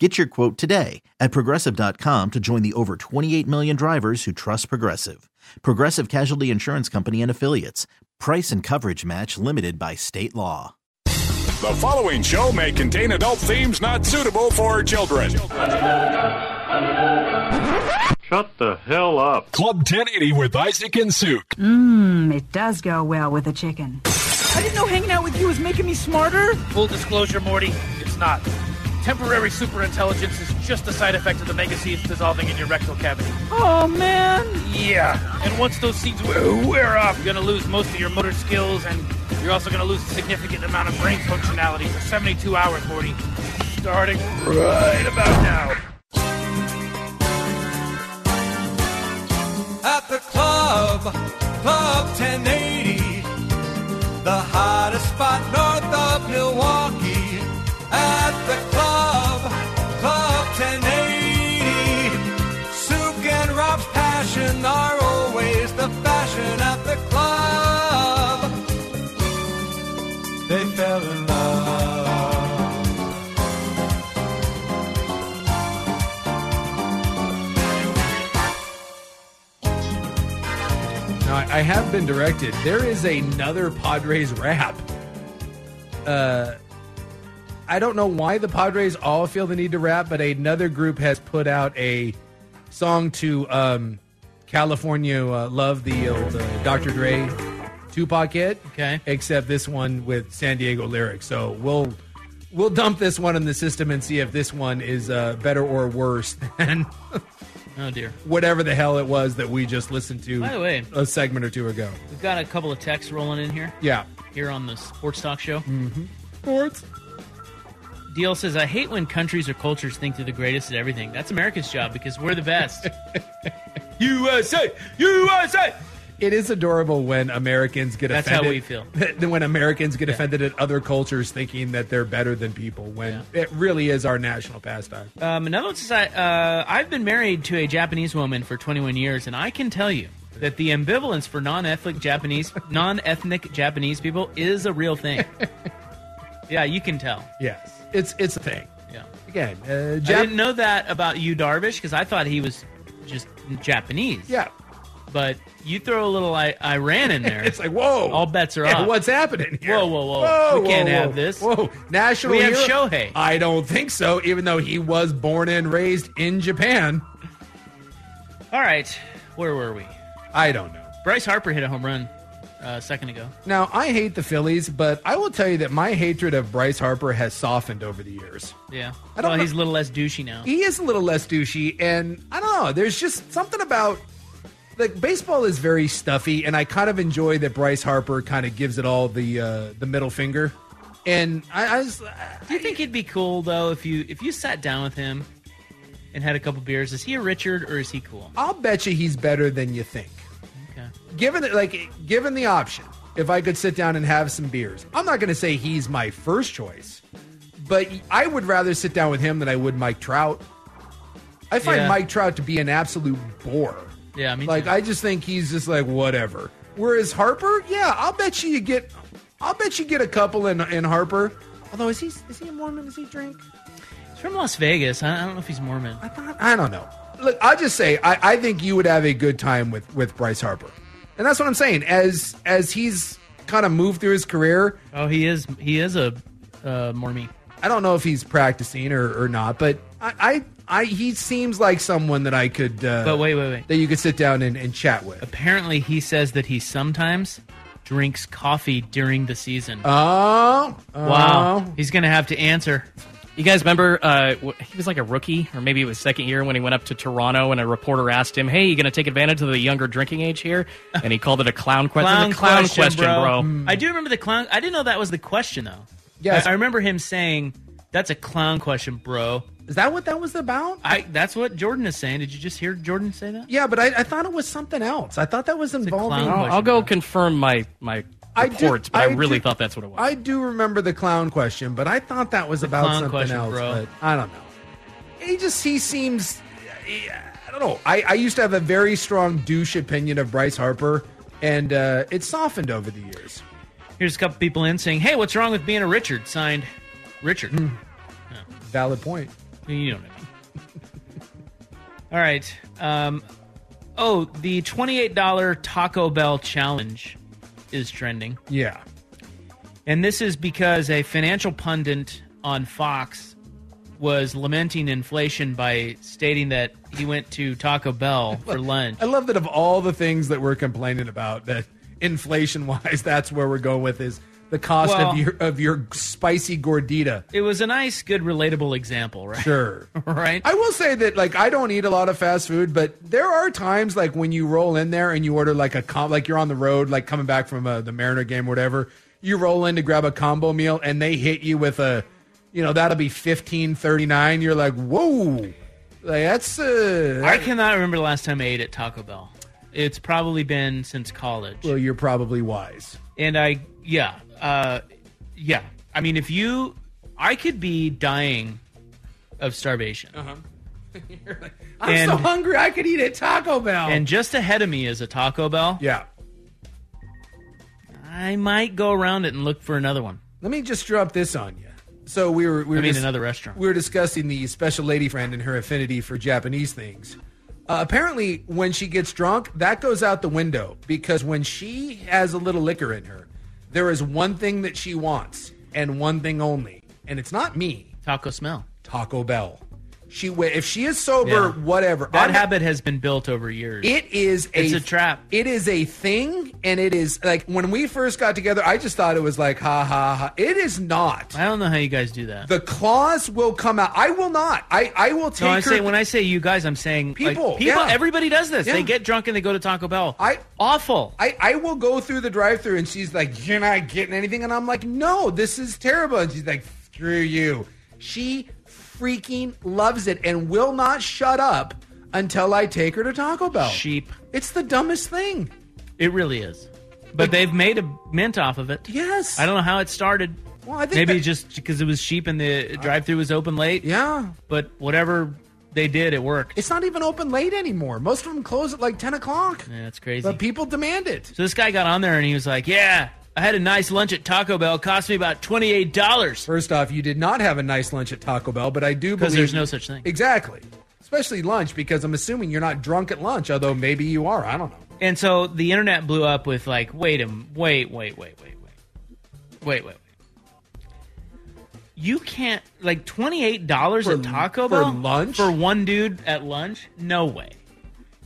Get your quote today at progressive.com to join the over 28 million drivers who trust Progressive. Progressive Casualty Insurance Company and Affiliates. Price and coverage match limited by state law. The following show may contain adult themes not suitable for children. Shut the hell up. Club 1080 with Isaac and Sue. Mmm, it does go well with a chicken. I didn't know hanging out with you was making me smarter. Full disclosure, Morty, it's not. Temporary superintelligence is just a side effect of the mega seeds dissolving in your rectal cavity. Oh man. Yeah, and once those seeds wear, wear off, you're gonna lose most of your motor skills, and you're also gonna lose a significant amount of brain functionality for 72 hours, Morty. Starting right about now. At the club, Club 1080, the hottest spot north I been directed. There is another Padres rap. Uh, I don't know why the Padres all feel the need to rap, but another group has put out a song to um, California uh, Love, the old uh, Dr. Dre Tupac hit. Okay. Except this one with San Diego lyrics. So we'll we'll dump this one in the system and see if this one is uh, better or worse than Oh dear. whatever the hell it was that we just listened to By the way- a segment or two ago. We've got a couple of texts rolling in here. Yeah. Here on the Sports Talk Show. Mm-hmm. Sports. Deal says, I hate when countries or cultures think they're the greatest at everything. That's America's job because we're the best. USA, USA. It is adorable when Americans get offended. That's how we feel. when Americans get offended at other cultures thinking that they're better than people when Yeah. it really is our national pastime. um, another one says, I, uh, I've been married to a Japanese woman for 21 years, and I can tell you that the ambivalence for non-ethnic Japanese, non-ethnic Japanese people is a real thing. yeah, you can tell. Yes, it's it's a thing. Yeah. Again, uh, I didn't know that about you, Darvish, because I thought he was just Japanese. Yeah, But you throw a little I- Iran in there. it's like whoa, all bets are Yeah, off. What's happening here? Whoa, whoa, whoa. We can't whoa. have this. Whoa, national. We have hero? Shohei. I don't think so. Even though he was born and raised in Japan, All right, where were we? I don't know. Bryce Harper hit a home run uh, a second ago. Now, I hate the Phillies, but I will tell you that my hatred of Bryce Harper has softened over the years. Yeah. I don't well, know- he's a little less douchey now. He is a little less douchey, and I don't know. There's just something about like baseball is very stuffy, and I kind of enjoy that Bryce Harper kind of gives it all the uh, the middle finger. And I, I Do you think it'd be cool though if you if you sat down with him and had a couple beers? Is he a Richard or is he cool? I'll bet you he's better than you think. Okay. Given the, like given the option, if I could sit down and have some beers, I'm not going to say he's my first choice, but I would rather sit down with him than I would Mike Trout. I find Yeah. Mike Trout to be an absolute bore. Yeah, I mean, Like I just think he's just like whatever. Whereas Harper, yeah, I'll bet you you get, I'll bet you get a couple in in Harper. Although is he is he a Mormon? Does he drink? He's from Las Vegas. I I don't know if he's Mormon. I thought I don't know. Look, I'll just say I, I think you would have a good time with with Bryce Harper, and that's what I'm saying. As as he's kind of moved through his career, Oh, he is. He is a uh, Mormon. I don't know if he's practicing or, or not, but I, I I he seems like someone that I could. Uh, But wait, wait, wait. that you could sit down and, and chat with. Apparently, he says that he sometimes drinks coffee during the season. Oh, wow. oh. He's going to have to answer. You guys remember uh, he was like a rookie, or maybe it was second year when he went up to Toronto and a reporter asked him, "Hey, you going to take advantage of the younger drinking age here?" And he called it a clown question. Clown, a clown question, question, bro. I do remember the clown. I didn't know that was the question, though. Yes. I, I remember him saying, "That's a clown question, bro." Is that what that was about? I. That's what Jordan is saying. Did you just hear Jordan say that? Yeah, but I, I thought it was something else. I thought that was involving. I'll, I'll go bro. confirm my my I do- reports, but I, I really do- thought that's what it was. I do remember the clown question, but I thought that was about clown something question, else. bro. But I don't know. He just he seems. I don't know. I, I used to have a very strong douche opinion of Bryce Harper, and uh, it's softened over the years. Here's a couple people in saying, "Hey, what's wrong with being a Richard?" Signed, Richard. Hmm. Valid point. You know I mean. All right. Um, oh, the twenty-eight dollar Taco Bell challenge is trending, Yeah. and this is because a financial pundit on Fox was lamenting inflation by stating that he went to Taco Bell for lunch. I love that of all the things that we're complaining about, that inflation wise, that's where we're going with is the cost Well- of your of your spicy gordita. It was a nice, good, relatable example, right? Sure. right. I will say that like I don't eat a lot of fast food, but there are times like when you roll in there and you order like a com like you're on the road, like coming back from uh, the Mariner game or whatever. You roll in to grab a combo meal and they hit you with a, you know, that'll be fifteen thirty nine. You're like, whoa, like that's uh, I cannot remember the last time I ate at Taco Bell. It's probably been since college. well, you're probably wise. And I, yeah, uh, yeah. I mean, if you, I could be dying of starvation. uh-huh I'm And- so hungry I could eat at Taco Bell. And just ahead of me is a Taco Bell. yeah, I might go around it and look for another one. let me just drop this on you. So we were, we were I mean, dis- another restaurant. we were discussing the special lady friend and her affinity for Japanese things. Uh, apparently, when she gets drunk, that goes out the window because when she has a little liquor in her, there is one thing that she wants and one thing only, and it's not me, Taco smell. Taco Bell. She wi- if she is sober, Yeah. whatever. That I'm- habit has been built over years. It is a It's a trap. It is a thing, and it is like when we first got together. I just thought it was like ha ha ha. It is not. I don't know how you guys do that. The claws will come out. I will not. I I will take no, I say when I say you guys, I'm saying like, People, people, yeah. everybody does this. Yeah. They get drunk and they go to Taco Bell. I awful. I, I will go through the drive through and she's like, You're not getting anything. And I'm like, No, this is terrible. And she's like, Screw you. She freaking loves it and will not shut up until I take her to Taco Bell. Sheep. It's the dumbest thing. It really is. But they've made a mint off of it. Yes. I don't know how it started. Well, I think Maybe that- just because it was cheap and the drive-through was open late. Yeah. But whatever they did, it worked. It's not even open late anymore. Most of them close at like 10 o'clock. Yeah, that's crazy. But people demand it. so this guy got on there and he was like, "Yeah, I had a nice lunch at Taco Bell. It cost me about twenty-eight dollars." First off, you did not have a nice lunch at Taco Bell, but I do believe Because there's no such thing. Exactly. Especially lunch, because I'm assuming you're not drunk at lunch, although maybe you are. I don't know. And so the internet blew up with like, "Wait a, wait, wait, wait, wait, wait, wait, wait, wait." You can't like twenty-eight dollars at Taco for Bell lunch? for one dude at lunch? No way.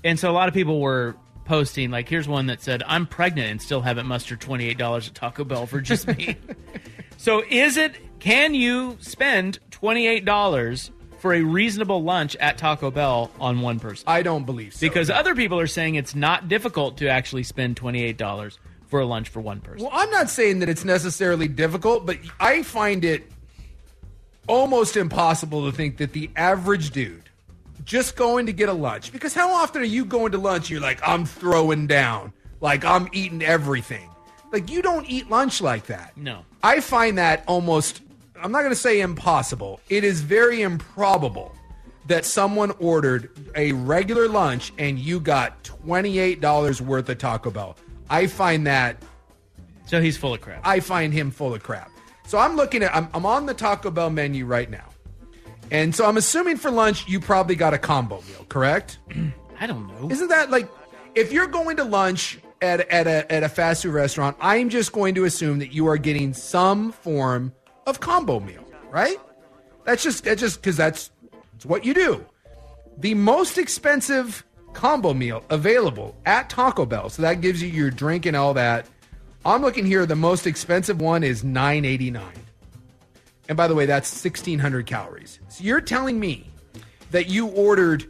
And so a lot of people were posting like, "Here's one that said I'm pregnant and still haven't mustered twenty-eight dollars at Taco Bell for just me." so is it? Can you spend twenty-eight dollars for a reasonable lunch at Taco Bell on one person? I don't believe so. Because other people are saying it's not difficult to actually spend $28 for a lunch for one person. Well, I'm not saying that it's necessarily difficult, but I find it almost impossible to think that the average dude just going to get a lunch, because how often are you going to lunch? You're like, I'm throwing down, like I'm eating everything. Like you don't eat lunch like that. No. I find that almost, I'm not going to say impossible. It is very improbable that someone ordered a regular lunch and you got $28 worth of Taco Bell. I find that So he's full of crap. I find him full of crap. So I'm looking at I'm, I'm on the Taco Bell menu right now. And so I'm assuming for lunch you probably got a combo meal, correct? I don't know. Isn't that like if you're going to lunch at at a at a fast food restaurant, I'm just going to assume that you are getting some form of combo meal, right? That's just that's just because that's, that's what you do. The most expensive combo meal available at Taco Bell, so that gives you your drink and all that. I'm looking here. The most expensive one is 9.89, and by the way, that's 1,600 calories. So you're telling me that you ordered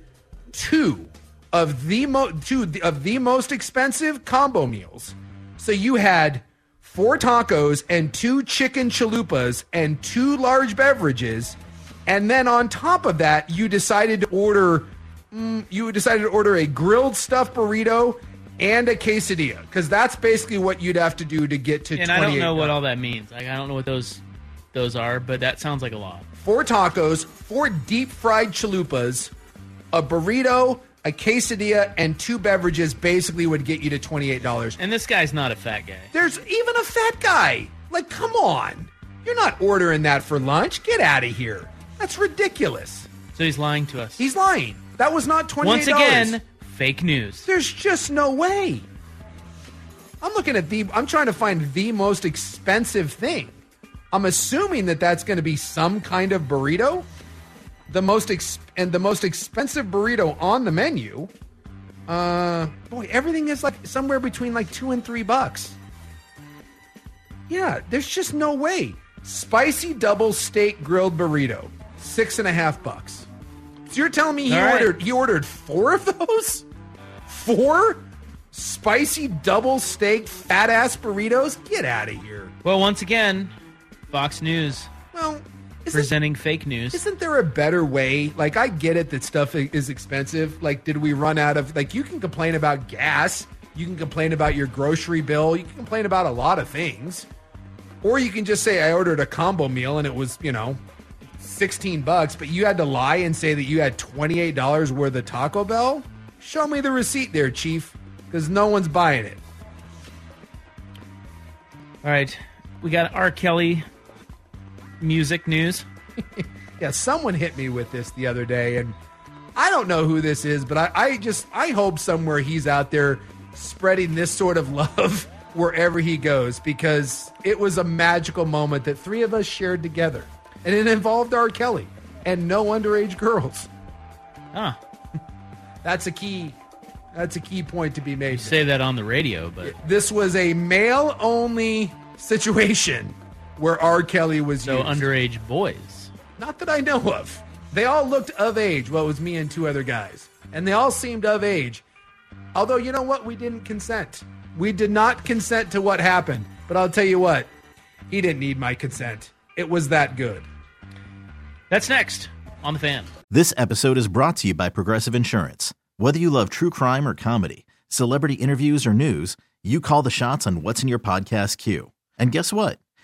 two of the mo- two of the most expensive combo meals. So you had four tacos and two chicken chalupas and two large beverages, and then on top of that, you decided to order mm, you decided to order a grilled stuffed burrito and a quesadilla because that's basically what you'd have to do to get to. and I don't know what all that means. Like I don't know what those those are, but that sounds like a lot. four tacos, four deep fried chalupas, a burrito, a quesadilla, and two beverages basically would get you to $28. And this guy's not a fat guy. There's even a fat guy. Like, come on. You're not ordering that for lunch. Get out of here. That's ridiculous. So he's lying to us. He's lying. That was not $28. Once again, fake news. There's just no way. I'm looking at the, I'm trying to find the most expensive thing. I'm assuming that that's going to be some kind of burrito. The most ex- and the most expensive burrito on the menu. Uh, boy, everything is like somewhere between like two and three bucks. Yeah, there's just no way. Spicy double steak grilled burrito, six and a half bucks. So you're telling me he All right. ordered he ordered four of those? Four spicy double steak fat ass burritos? Get out of here. Well, once again, Fox News Well, presenting fake news. isn't there a better way? Like, I get it that stuff is expensive. Like, did we run out of, like, you can complain about gas, you can complain about your grocery bill, you can complain about a lot of things. Or you can just say, I ordered a combo meal and it was, you know, 16 bucks, but you had to lie and say that you had $28 worth of Taco Bell? Show me the receipt there, Chief, because no one's buying it. All right, we got R. Kelly music news. Yeah, someone hit me with this the other day, and I don't know who this is, but I, I just I hope somewhere he's out there spreading this sort of love wherever he goes because it was a magical moment that three of us shared together, and it involved R. Kelly and no underage girls. Huh. That's a key. That's a key point to be made. Say that on the radio, but This was a male only situation where R. Kelly was so used. underage boys. Not that I know of. They all looked of age. Well, it was me and two other guys. And they all seemed of age. Although, you know what? We didn't consent. We did not consent to what happened. But I'll tell you what, he didn't need my consent. It was that good. That's next on the fan. This episode is brought to you by Progressive Insurance. Whether you love true crime or comedy, celebrity interviews or news, you call the shots on what's in your podcast queue. And guess what?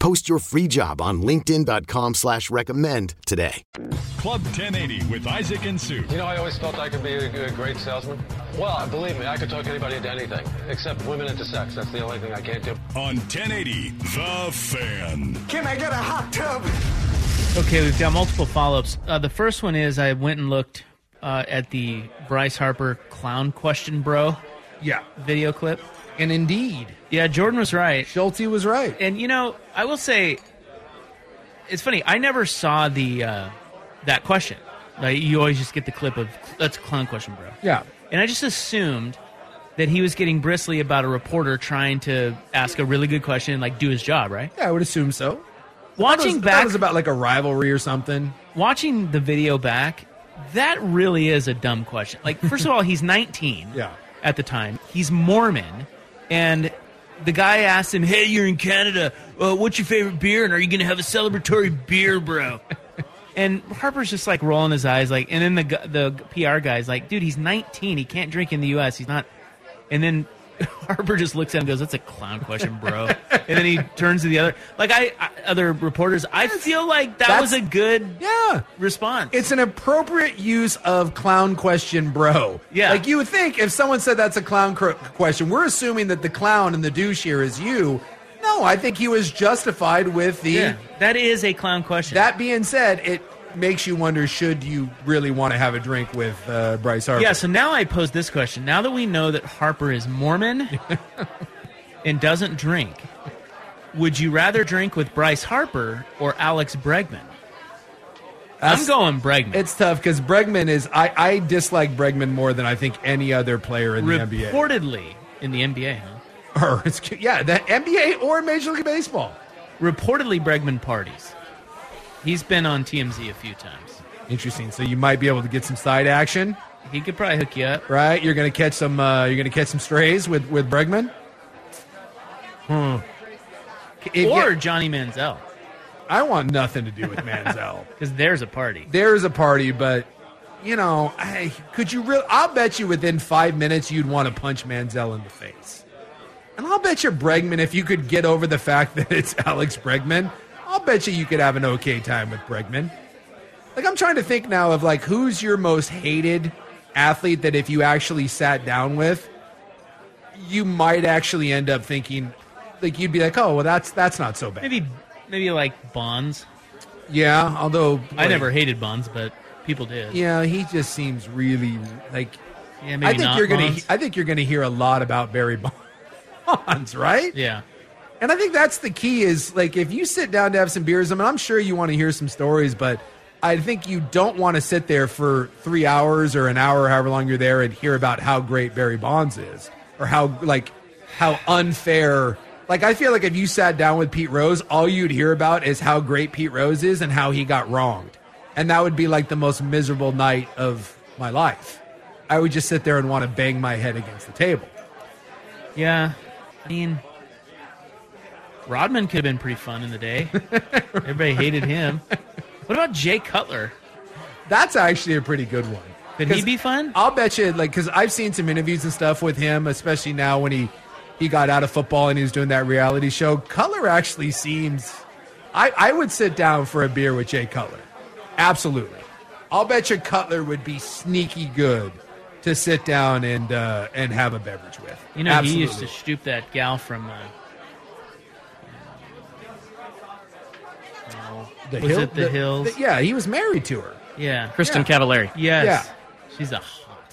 Post your free job on linkedin.com slash recommend today. Club 1080 with Isaac and Sue. You know, I always felt I could be a, a great salesman. Well, believe me, I could talk anybody into anything, except women into sex. That's the only thing I can't do. On 1080, The Fan. Can I get a hot tub? Okay, we've got multiple follow-ups. Uh, the first one is I went and looked uh, at the Bryce Harper clown question, bro. Yeah, video clip. And indeed, yeah, Jordan was right. Schulte was right. And you know, I will say, it's funny. I never saw the uh, that question. Like you always just get the clip of that's a clown question, bro. Yeah. And I just assumed that he was getting bristly about a reporter trying to ask a really good question and like do his job, right? Yeah, I would assume so. I thought it Watching was, back was about like a rivalry or something. watching the video back, that really is a dumb question. Like, first of all, he's 19 Yeah. at the time. He's Mormon, and the guy asked him, "Hey, you're in Canada. Uh, what's your favorite beer? And are you going to have a celebratory beer, bro?" and Harper's just like rolling his eyes, like, and then the the PR guy's like, "Dude, he's 19. He can't drink in the U.S. He's not." And then Harper just looks at him and goes, "That's a clown question, bro." and then he turns to the other, like I, I other reporters. I feel like that was a good Yeah. response. It's an appropriate use of clown question, bro. Yeah. Like you would think if someone said that's a clown cr- question, we're assuming that the clown and the douche here is you. No, I think he was justified with the. Yeah, that is a clown question. That being said, it makes you wonder should you really want to have a drink with uh, Bryce Harper? Yeah, so now I pose this question. Now that we know that Harper is Mormon and doesn't drink, would you rather drink with Bryce Harper or Alex Bregman? I'm going Bregman. It's tough because Bregman is. I, I dislike Bregman more than I think any other player in the NBA. Reportedly in the NBA, huh? Or it's yeah, the NBA or Major League Baseball. Reportedly Bregman parties. He's been on TMZ a few times. Interesting. So you might be able to get some side action, He could probably hook you up. right? You're going to catch some. Uh, you're going to catch some strays with with Bregman. Hmm. If or Johnny Manziel, I want nothing to do with Manziel. because there's a party. There's a party, but you know, I, could you really? I'll bet you within five minutes you'd want to punch Manziel in the face. And I'll bet you Bregman, if you could get over the fact that it's Alex Bregman, I'll bet you you could have an okay time with Bregman. Like I'm trying to think now of like who's your most hated athlete that if you actually sat down with, you might actually end up thinking like you'd be like, oh well, that's that's not so bad. Maybe, maybe like Bonds. Yeah, although I never hated Bonds, but people did. Yeah, he just seems really like. Yeah, maybe I think you're gonna. Bonds. I think you're gonna hear a lot about Barry Bonds, right? Yeah. And I think that's the key. Is like if you sit down to have some beers. I mean, I'm sure you want to hear some stories, but I think you don't want to sit there for three hours or an hour, however long you're there, and hear about how great Barry Bonds is or how like how unfair. Like I feel like if you sat down with Pete Rose, all you'd hear about is how great Pete Rose is and how he got wronged, and that would be like the most miserable night of my life. I would just sit there and want to bang my head against the table. Yeah, I mean, Rodman could have been pretty fun in the day. Everybody hated him. What about Jay Cutler? That's actually a pretty good one. Could he be fun? I'll bet you, like, because I've seen some interviews and stuff with him, especially now when he he got out of football and he was doing that reality show. Cutler actually seems. I I would sit down for a beer with Jay Cutler. Absolutely, I'll bet you Cutler would be sneaky good to sit down and uh, and have a beverage with. You know, Absolutely. he used to stoop that gal from. Uh, The was Hill- it the, Hills? the- yeah, he was married to her. yeah, Kristin Yeah. Cavallari. Yes. Yeah. she's a. hot.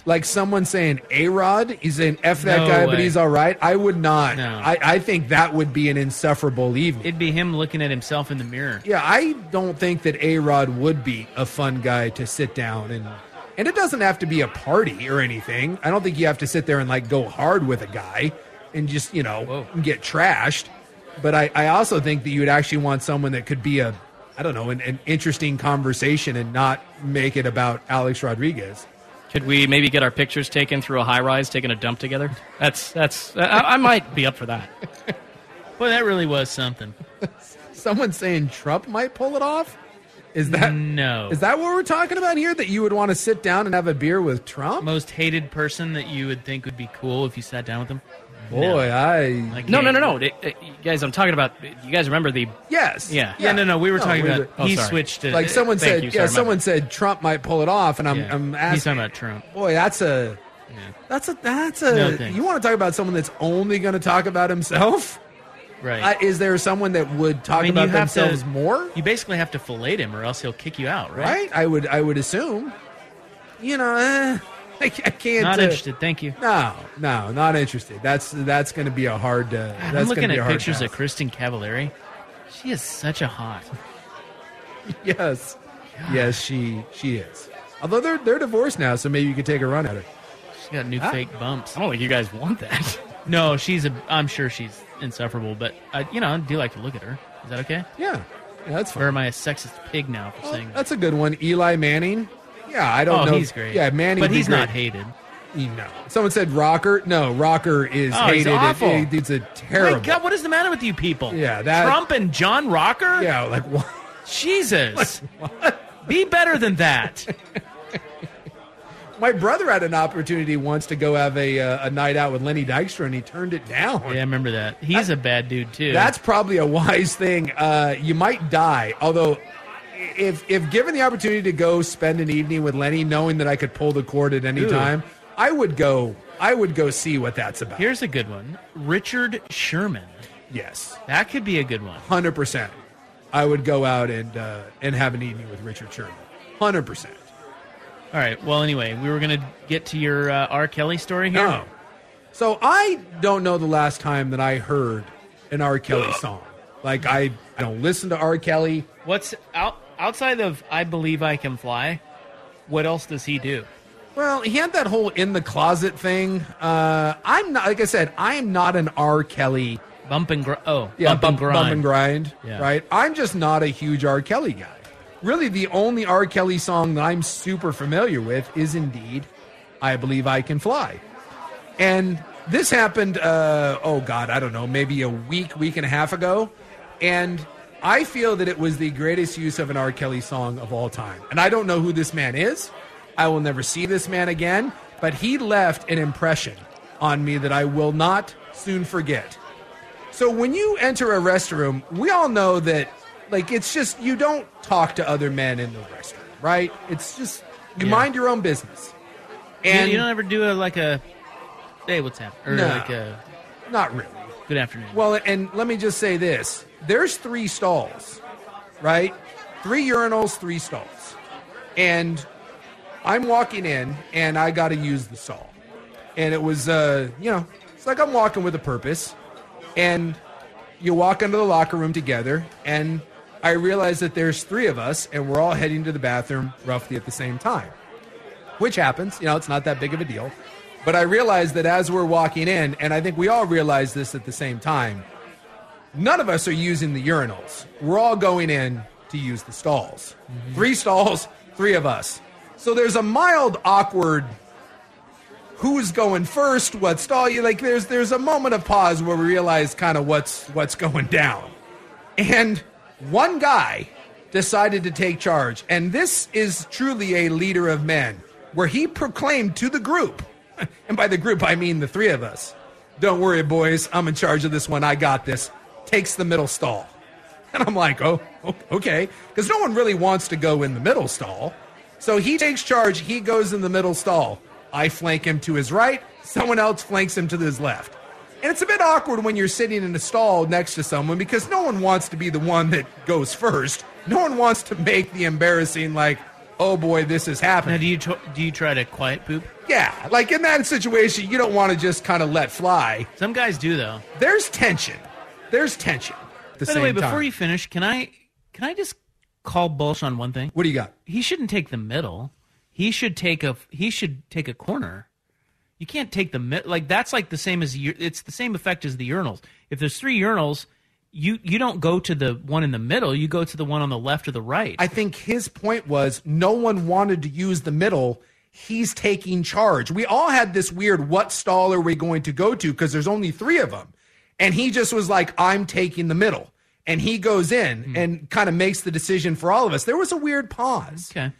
like someone saying A Rod, he's saying F that No guy, but he's all right. I would not. No. I, I think that would be an insufferable evening. It'd be him looking at himself in the mirror. yeah, I don't think that A Rod would be a fun guy to sit down and and it doesn't have to be a party or anything. I don't think you have to sit there and like go hard with a guy and just, you know, get trashed. But I, I also think that you would actually want someone that could be a I don't know, an, an interesting conversation and not make it about Alex Rodriguez. Could we maybe get our pictures taken through a high rise, taking a dump together? That's that's. I, I might be up for that. Boy, that really was something. Someone saying Trump might pull it off? Is that no? Is that what we're talking about here? That you would want to sit down and have a beer with Trump? Most hated person that you would think would be cool if you sat down with him. Boy, I No, no, no, no. It- it- you guys, I'm talking about. You guys remember the? Yes. Yeah. Yeah, no, no. We were No, talking we about. were- Oh, he sorry. switched to like someone Thank said, you, yeah, sorry, my someone bad. said Trump might pull it off, and I'm, Yeah. I'm He's asking. talking about Trump. Boy, that's a, that's a, that's a. No thanks. you want to talk about someone that's only going to talk about himself? Right. Uh, is there someone that would talk I mean, about you have themselves to, more? You basically have to fillet him, or else he'll kick you out. Right. Right? I would, I would assume. You know, eh, I, I can't. Not uh, interested. Thank you. No, no, not interested. That's that's going to be a hard. Uh, God, that's I'm looking gonna be at hard pictures task. of Kristin Cavallari. She is such a hot. Yes, yes, she she is. Although they're they're divorced now, so maybe you could take a run at her. She's got new Ah. fake bumps. I don't think you guys want that. No, she's a. I'm sure she's insufferable, but I, you know, I do like to look at her. Is that okay? Yeah, yeah that's fine. Or am I a sexist pig now for saying that? That's a good one. Eli Manning. Yeah, I don't oh, know. he's great. Yeah, Manning. but he's not hated. No. Someone said Rocker. No, Rocker is Oh, he's hated. awful. It- it's a terrible. My God, what is the matter with you people? Yeah, that- Trump and John Rocker. Yeah, like what? Jesus, be better than that. My brother had an opportunity once to go have a uh, a night out with Lenny Dykstra, and he turned it down. Yeah, I remember that. He's a bad dude too. That's probably a wise thing. Uh, you might die, although. If if given the opportunity to go spend an evening with Lenny, knowing that I could pull the cord at any Ooh. time, I would go. I would go see what that's about. Here's a good one. Richard Sherman. Yes, That could be a good one. hundred percent. I would go out and uh, and have an evening with Richard Sherman. Hundred percent. All right. Well, anyway, we were going to get to your uh, R. Kelly story here. No. So I don't know the last time that I heard an R. Kelly song. Like I, I don't listen to R. Kelly. What's out outside of "I Believe I Can Fly"? What else does he do? Well, he had that whole in the closet thing. Uh, I'm not like I said. I am not an R. Kelly. Bump and gr- oh, Yeah, bump, and grind. bump and grind. Yeah. Right. I'm just not a huge R. Kelly guy. Really, the only R. Kelly song that I'm super familiar with is indeed "I Believe I Can Fly," and this happened. Uh, oh God, I don't know, maybe a week, week and a half ago, and I feel that it was the greatest use of an R. Kelly song of all time. And I don't know who this man is. I will never see this man again, but he left an impression on me that I will not soon forget. So when you enter a restroom, we all know that like it's just you don't talk to other men in the restroom, right? It's just you Yeah. mind your own business. And And you, don't ever do a like a hey, what's happening? Or No. like a not really. Good afternoon. Well, and let me just say this. There's three stalls, right? Three urinals, three stalls. And I'm walking in and I got to use the stall. And it was uh, you know, it's like I'm walking with a purpose. And you walk into the locker room together and I realize that there's three of us and we're all heading to the bathroom roughly at the same time. Which happens, you know, it's not that big of a deal. But I realize that as we're walking in, and I think we all realize this at the same time, none of us are using the urinals. We're all going in to use the stalls. Mm-hmm. Three stalls, three of us. So there's a mild awkward who's going first, what stall you like there's there's a moment of pause where we realize kind of what's what's going down. And one guy decided to take charge, and this is truly a leader of men, where he proclaimed to the group, and by the group I mean the three of us, don't worry, boys, I'm in charge of this one, I got this. Takes the middle stall. And I'm like, oh, okay. Because no one really wants to go in the middle stall. So he takes charge, he goes in the middle stall. I flank him to his right, someone else flanks him to his left. And it's a bit awkward when you're sitting in a stall next to someone because no one wants to be the one that goes first. No one wants to make the embarrassing, like, oh boy, this is happening. now, do you tr- do you try to quiet poop? Yeah, like in that situation, you don't want to just kind of let fly. Some guys do though. There's tension. There's tension. At the By the way, before time. you finish, can I can I just call Bulsh on one thing? What do you got? He shouldn't take the middle. He should take a he should take a corner. You can't take the mid like that's like the same as it's the same effect as the urinals. If there's three urinals, you you don't go to the one in the middle. You go to the one on the left or the right. I think his point was no one wanted to use the middle. He's taking charge. We all had this weird what stall are we going to go to because there's only three of them. And he just was like, I'm taking the middle. And he goes in hmm. and kind of makes the decision for all of us. There was a weird pause. Okay.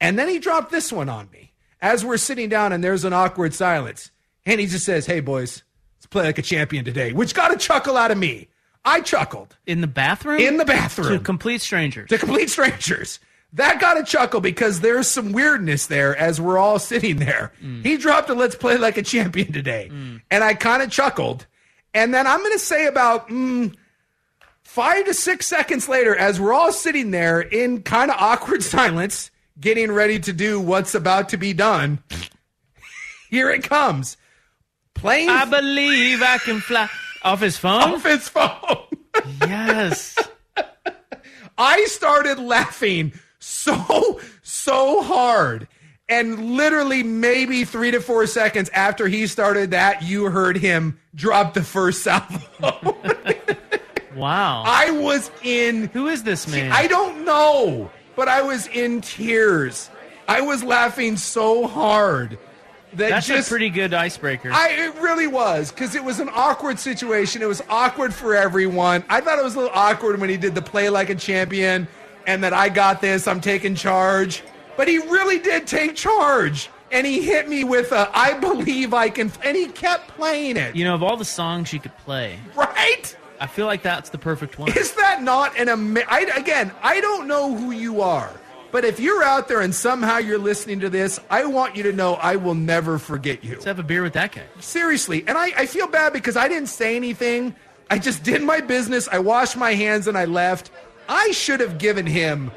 And then he dropped this one on me as we're sitting down and there's an awkward silence. And he just says, Hey, boys, let's play like a champion today, which got a chuckle out of me. I chuckled. in the bathroom. In the bathroom. to complete strangers. to complete strangers. That got a chuckle because there's some weirdness there as we're all sitting there. He dropped a let's play like a champion today. And I kind of chuckled. And then I'm going to say about mm, five to six seconds later, as we're all sitting there in kind of awkward silence, getting ready to do what's about to be done, here it comes. Playing I believe I can fly off his phone. off his phone. yes. I started laughing so, so hard. And literally, maybe three to four seconds after he started that, you heard him drop the first salvo. Wow. I was in. Who is this man? I don't know, but I was in tears. I was laughing so hard that That's just a pretty good icebreaker. I it really was because it was an awkward situation. It was awkward for everyone. I thought it was a little awkward when he did the play like a champion and that I got this. I'm taking charge, but he really did take charge. And he hit me with a "I believe I can," and he kept playing it. you know, of all the songs you could play, Right? I feel like that's the perfect one. Is that not an ama- I, again, I don't know who you are, but if you're out there and somehow you're listening to this, I want you to know I will never forget you. Let's have a beer with that guy. Seriously. And I, I feel bad because I didn't say anything. I just did my business. I washed my hands and I left. I should have given him.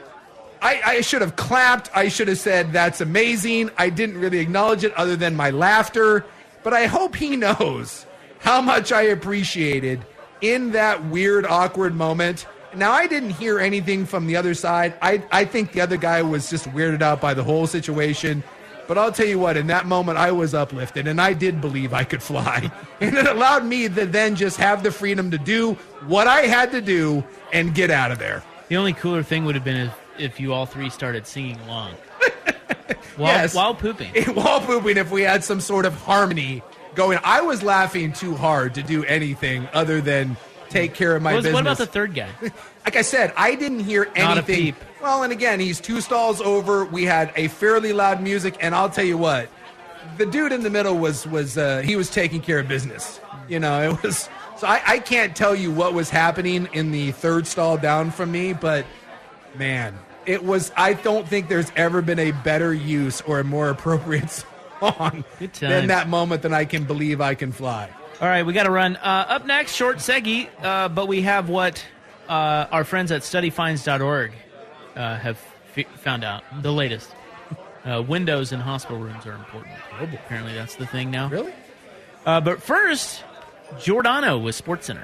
I, I should have clapped. I should have said, that's amazing. I didn't really acknowledge it other than my laughter. But I hope he knows how much I appreciated in that weird, awkward moment. Now, I didn't hear anything from the other side. I, I think the other guy was just weirded out by the whole situation. But I'll tell you what, in that moment, I was uplifted and I did believe I could fly. And it allowed me to then just have the freedom to do what I had to do and get out of there. The only cooler thing would have been if, if you all three started singing along while, Yes. while pooping. While pooping, if we had some sort of harmony going, I was laughing too hard to do anything other than take care of my What was- business. what about the third guy? like I said, I didn't hear anything. Not a peep. Well, and again, he's two stalls over. We had a fairly loud music, and I'll tell you what, the dude in the middle was was uh, he was taking care of business. You know, it was. So I, I can't tell you what was happening in the third stall down from me, but man, it was. I don't think there's ever been a better use or a more appropriate song than that moment that I can believe I can fly. All right, we got to run. Uh, up next, short seggy, uh, but we have what uh, our friends at studyfinds.org uh, have f- found out. The latest. Uh, windows in hospital rooms are important. Apparently, that's the thing now. Really? Uh, but first, Giordano with SportsCenter.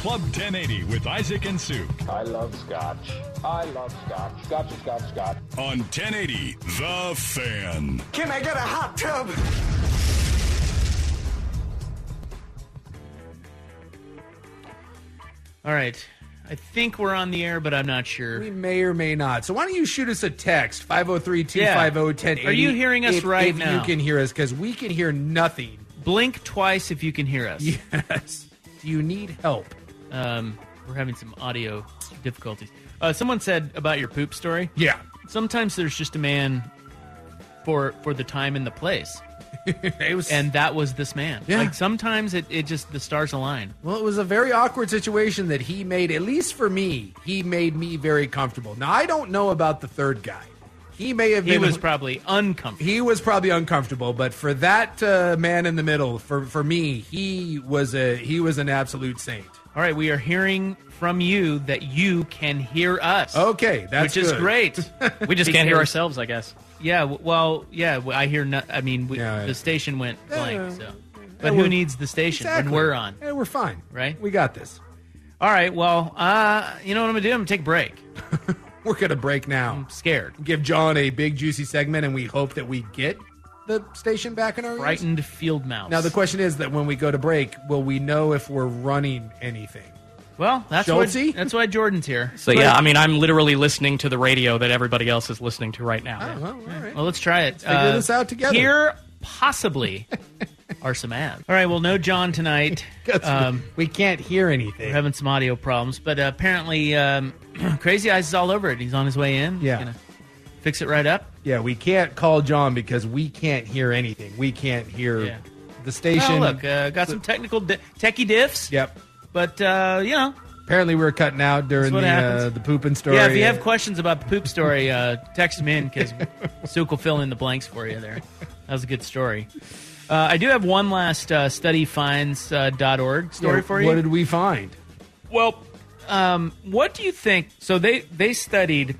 Club 1080 with Isaac and Sue. I love scotch. I love scotch. Scotch, scotch, scotch. On 1080, The Fan. Can I get a hot tub? All right. I think we're on the air, but I'm not sure. We may or may not. So why don't you shoot us a text 503-250-1080 Are you hearing us if, right if now? you can hear us because we can hear nothing. Blink twice if you can hear us. Yes. Do you need help? Um, we're having some audio difficulties. Uh, someone said about your poop story. Yeah. Sometimes there's just a man for for the time and the place. it was, and that was this man. Yeah. Like sometimes it, it just the stars align. Well, it was a very awkward situation that he made, at least for me, he made me very comfortable. Now, I don't know about the third guy. He may have He been was probably uncomfortable. he was probably uncomfortable, but for that uh, man in the middle, for for me, he was a he was an absolute saint. All right, we are hearing from you that you can hear us. Okay, that's which is good. great. We just can't hear ourselves, I guess. Yeah, w- well, yeah, w- I hear. No, I mean, we, Yeah, yeah. the station went blank. So, yeah, but we're- who needs the station Exactly. when we're on? Yeah, we're fine. Right? We got this. All right. Well, uh, you know what I'm gonna do? I'm gonna take a break. We're gonna break now. I'm scared. Give John a big juicy segment, and we hope that we get the station back in our ears. Frightened field mouse. Now the question is that when we go to break, will we know if we're running anything? Well, that's why, Schultzy? that's why Jordan's here. So yeah, I mean, I'm literally listening to the radio that everybody else is listening to right now. Oh, well, all right. Well, let's try it. Uh, figure this out together. Here, possibly, are some ads. All right. Well, no John tonight. Um, we can't hear anything. we're having some audio problems, but uh, apparently, um, Crazy Eyes is all over it. He's on his way in. Yeah. Fix it right up. Yeah, we can't call John because we can't hear anything. We can't hear Yeah. the station. Oh, look, uh, got some technical di- techie diffs. Yep. But uh, you know, Apparently, we were cutting out during the uh, the pooping story. yeah. If you have questions about the poop story, uh, text them in because Suk will fill in the blanks for you. There, that was a good story. Uh, I do have one last uh, studyfinds.org org story Yeah, for you. What did we find? Well, um, what do you think? So they they studied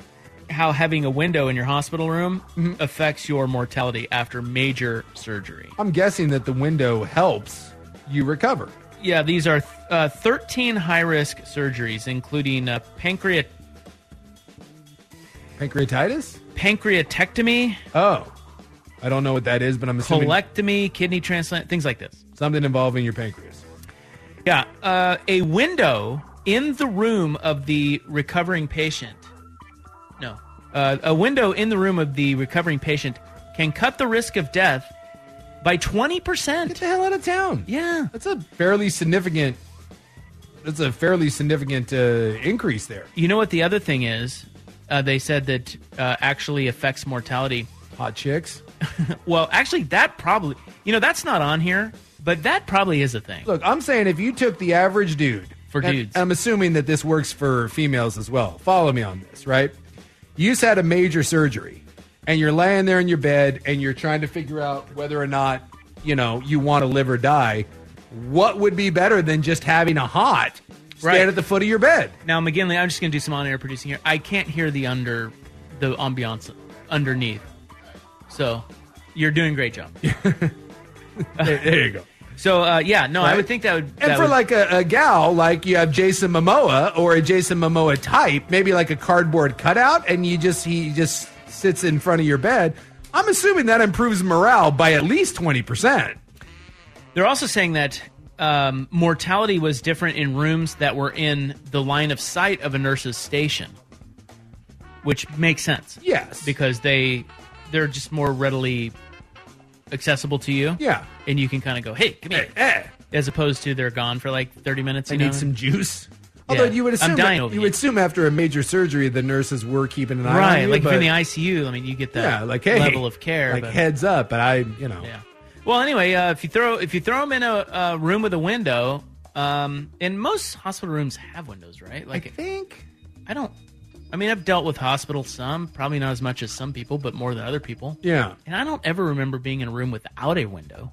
how having a window in your hospital room Mm-hmm. affects your mortality after major surgery. I'm guessing that the window helps you recover. Yeah, these are uh, 13 high risk surgeries, including uh, pancreat Pancreatitis? pancreatectomy, Oh, I don't know what that is, but I'm assuming colectomy, kidney transplant, things like this. something involving your pancreas. Yeah, uh, a window in the room of the recovering patient. No, uh, a window in the room of the recovering patient can cut the risk of death by 20%. Get the hell out of town. Yeah, That's a fairly significant. That's a fairly significant uh, increase there. you know what the other thing is? Uh, they said that uh, actually affects mortality. Hot chicks. Well, actually, that probably you know that's not on here, but that probably is a thing. Look, I'm saying if you took the average dude For dudes. I'm assuming that this works for females as well. Follow me on this, right? You just had a major surgery, and you're laying there in your bed, and you're trying to figure out whether or not you know you want to live or die. What would be better than just having a hot stand Right. at the foot of your bed? Now, McGinley, I'm just going to do some on-air producing here. I can't hear the under, the ambiance underneath. So, you're doing a great job. there, there you go. So, uh, yeah, no, I would think that would. And that for would- like a, a gal, like you have Jason Momoa or a Jason Momoa type, maybe like a cardboard cutout, and you just he just sits in front of your bed. I'm assuming that improves morale by at least twenty percent. they're also saying that um, mortality was different in rooms that were in the line of sight of a nurse's station, which makes sense. Yes. because they they're just more readily accessible to you. Yeah. and you can kind of go, "Hey, come here," Eh, as opposed to they're gone for like 30 minutes. I You need some juice. Yeah. Although you would I'm assume dying over you would assume after a major surgery the nurses were keeping an eye on you. right, you, like if but, you're in the ICU. I mean, you get that yeah, like hey, level of care. like but- heads up. But I, you know, Yeah. Well, anyway, uh, if you throw if you throw them in a, a room with a window, um, and most hospital rooms have windows, right? Like I think I don't. I mean, I've dealt with hospitals some, probably not as much as some people, but more than other people. yeah. And I don't ever remember being in a room without a window.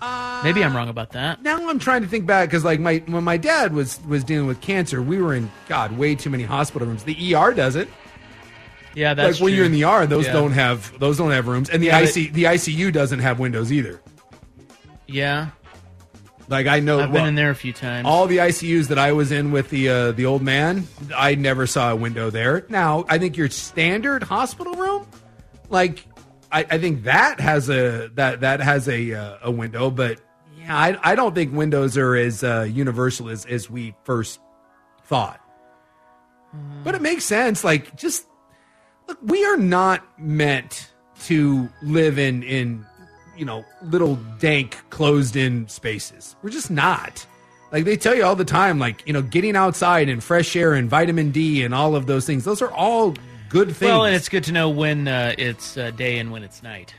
Uh, Maybe I'm wrong about that. now I'm trying to think back because like my when my dad was was dealing with cancer, we were in God way too many hospital rooms. The ER does it. Yeah, that's like when true. you're in the ER, those Yeah. don't have those don't have rooms, and the Yeah, but- IC the ICU doesn't have windows either. Yeah, Like I know, I've well, been in there a few times. all the ICUs that I was in with the uh, the old man, I never saw a window there. Now I think your standard hospital room, like I, I think that has a that that has a uh, a window, but yeah, I I don't think windows are as uh, universal as as we first thought. But it makes sense. Like just look, we are not meant to live in in you know little dank closed in spaces. We're just not. Like they tell you all the time, like you know, getting outside and fresh air and vitamin D and all of those things. Those are all good things. well, and it's good to know when uh, it's uh, day and when it's night,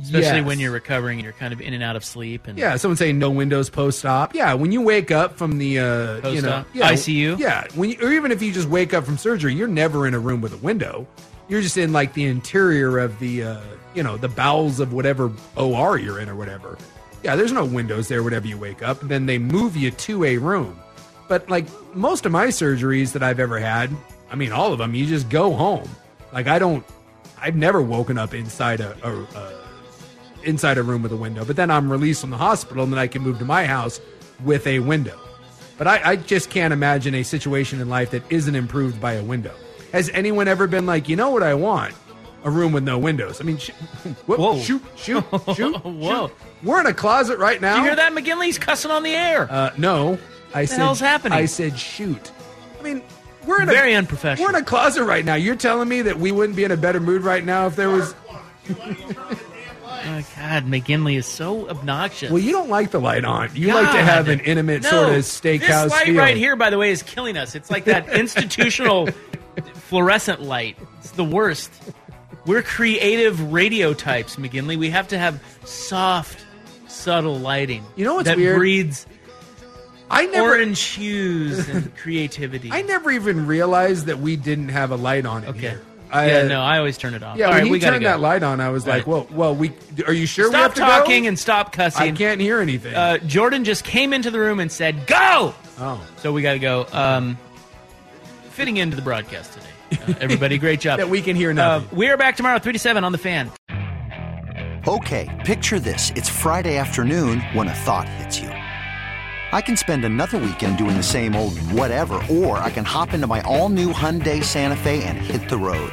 especially Yes. when you're recovering and you're kind of in and out of sleep. And Yeah, someone saying no windows post op. Yeah, when you wake up from the uh, you know yeah, ICU? Yeah, when you, or even if you just wake up from surgery, you're never in a room with a window. You're just in like the interior of the uh, you know the bowels of whatever OR you're in or whatever. Yeah, there's no windows there whenever you wake up. And then they move you to a room. But like most of my surgeries that I've ever had, I mean all of them, you just go home. Like I don't, I've never woken up inside a, a, a inside a room with a window. But then I'm released from the hospital and then I can move to my house with a window. But I, I just can't imagine a situation in life that isn't improved by a window. Has anyone ever been like, you know what I want? A room with no windows. I mean, sh- whoop, Whoa. shoot, shoot, shoot. Whoa. shoot. We're in a closet right now. You hear that? McGinley's cussing on the air. Uh, no, I the said. hell's happening? I said shoot. I mean, we're in a Very unprofessional. We're in a closet right now. You're telling me that we wouldn't be in a better mood right now if there was. Oh, God, McGinley is so obnoxious. Well, you don't like the light on. You like to have an intimate No, sort of steakhouse This light feel. right here, by the way, is killing us. It's like that institutional fluorescent light. It's the worst. We're creative radio types, McGinley. We have to have soft, subtle lighting. You know what's that weird? breeds I never, orange hues and creativity. I never even realized that we didn't have a light on it Okay. here. I, yeah, no, I always turn it off. Yeah, All when right, he we turned go. that light on, I was like, Right. "Well, well, we are you sure we Stop have to talking go?" and stop cussing. I can't hear anything. Uh, Jordan just came into the room and said, "Go!" oh, So we got to go. Um, fitting into the broadcast today, uh, everybody. Great job. that we can hear Uh, we are back tomorrow, three to seven on the fan. Okay, picture this. It's Friday afternoon when a thought hits you. I can spend another weekend doing the same old whatever, or I can hop into my all new Hyundai Santa Fe and hit the road.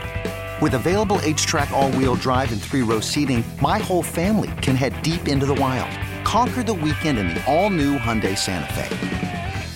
With available HTRAC, all wheel drive, and three row seating, my whole family can head deep into the wild. Conquer the weekend in the all new Hyundai Santa Fe.